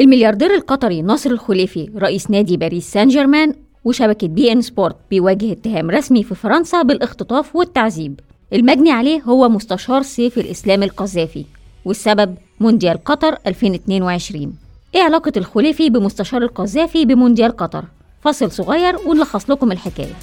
الملياردير القطري ناصر الخليفي رئيس نادي باريس سان جيرمان وشبكة beIN Sport بيواجه اتهام رسمي في فرنسا بالاختطاف والتعذيب. المجني عليه هو مستشار سيف الإسلام القذافي والسبب مونديال قطر 2022 إيه علاقة الخليفي بمستشار القذافي بمونديال قطر؟ فاصل صغير ونلخص لكم الحكاية.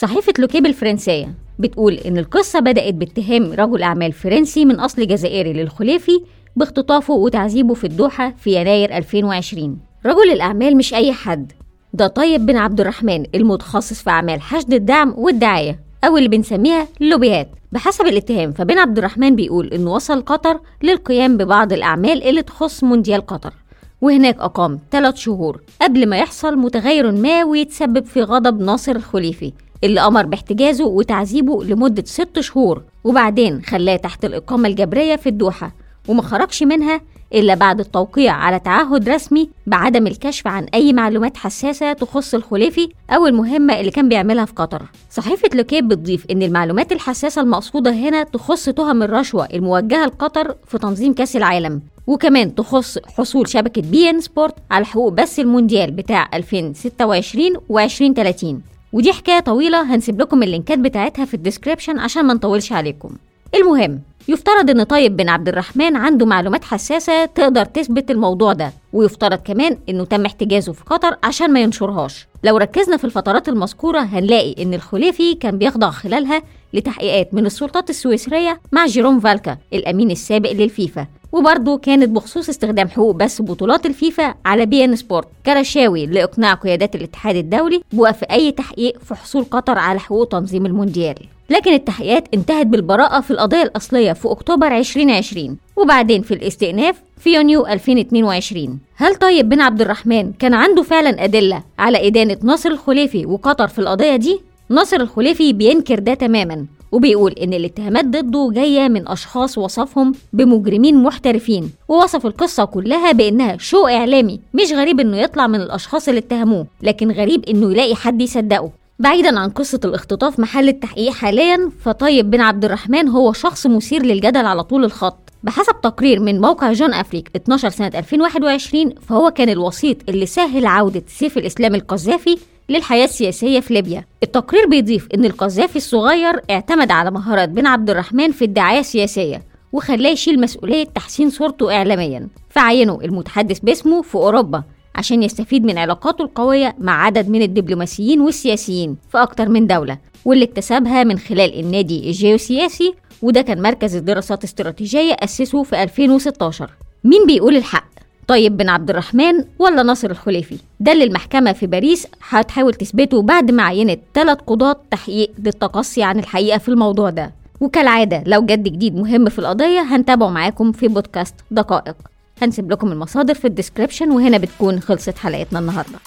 صحيفة لوكيب الفرنسية بتقول إن القصة بدأت باتهام رجل أعمال فرنسي من أصل جزائري للخليفي باختطافه وتعذيبه في الدوحة في يناير 2020 رجل الأعمال مش أي حد. ده طيب بن عبد الرحمن المتخصص في أعمال حشد الدعم والدعاية أو اللي بنسميها اللوبيات بحسب الاتهام فبن عبد الرحمن بيقول إنه وصل قطر للقيام ببعض الأعمال اللي تخص مونديال قطر. وهناك أقام ثلاث شهور قبل ما يحصل متغير ما ويتسبب في غضب ناصر الخليفي. اللي أمر باحتجازه وتعذيبه لمدة ست شهور وبعدين خلاه تحت الإقامة الجبرية في الدوحة وما خرجش منها إلا بعد التوقيع على تعهد رسمي بعدم الكشف عن أي معلومات حساسة تخص الخليفي أو المهمة اللي كان بيعملها في قطر. صحيفة لوكيب بتضيف إن المعلومات الحساسة المقصودة هنا تخص تهم الرشوة الموجهة لقطر في تنظيم كأس العالم وكمان تخص حصول شبكة بي إن سبورت على حقوق بث المونديال بتاع 2026 و 2030 ودي حكاية طويلة هنسيب لكم اللينكات بتاعتها في ال description عشان ما نطولش عليكم. المهم يفترض إن طيب بن عبد الرحمن عنده معلومات حساسة تقدر تثبت الموضوع ده ويفترض كمان إنه تم احتجازه في قطر عشان ما ينشرهاش. لو ركزنا في الفترات المذكورة هنلاقي إن الخليفي كان بيخضع خلالها لتحقيقات من السلطات السويسرية مع جيروم فالكا الأمين السابق للفيفا. وبرضه كانت بخصوص استخدام حقوق بث بطولات الفيفا على بي ان سبورت. كرشاوي لإقناع قيادات الاتحاد الدولي بوقف أي تحقيق في حصول قطر على حقوق تنظيم المونديال. لكن التحقيقات انتهت بالبراءة في القضية الأصلية في أكتوبر 2020 وبعدين في الاستئناف في يونيو 2022 هل طيب بن عبد الرحمن كان عنده فعلا أدلة على إدانة ناصر الخليفي وقطر في القضية دي؟ ناصر الخليفي بينكر ده تماما. وبيقول إن الاتهامات ضده جاية من أشخاص وصفهم بمجرمين محترفين ووصف القصة كلها بإنها شو إعلامي مش غريب إنه يطلع من الأشخاص اللي اتهموه لكن غريب إنه يلاقي حد يصدقه. بعيدا عن قصة الاختطاف محل التحقيق حاليا فطيب بن عبد الرحمن هو شخص مثير للجدل على طول الخط. بحسب تقرير من موقع جون أفريك 12 سنة 2021 فهو كان الوسيط اللي سهل عودة سيف الإسلام القذافي للحياة السياسية في ليبيا. التقرير بيضيف أن القذافي الصغير اعتمد على مهارات بن عبد الرحمن في الدعاية السياسية وخلاه يشيل مسؤولية تحسين صورته إعلاميا. فعينه المتحدث باسمه في أوروبا عشان يستفيد من علاقاته القوية مع عدد من الدبلوماسيين والسياسيين في أكتر من دولة واللي اكتسبها من خلال النادي الجيوسياسي وده كان مركز الدراسات الاستراتيجية أسسه في 2016 مين بيقول الحق؟ طيب بن عبد الرحمن ولا ناصر الخليفي؟ ده اللي المحكمة في باريس هتحاول تثبته بعد ما عينت ثلاث قضاة تحقيق للتقصي عن الحقيقة في الموضوع ده. وكالعادة لو جد جديد مهم في القضية هنتابعه معاكم في بودكاست دقائق. هنسيب لكم المصادر في الديسكريبشن وهنا بتكون خلصت حلقتنا النهارده.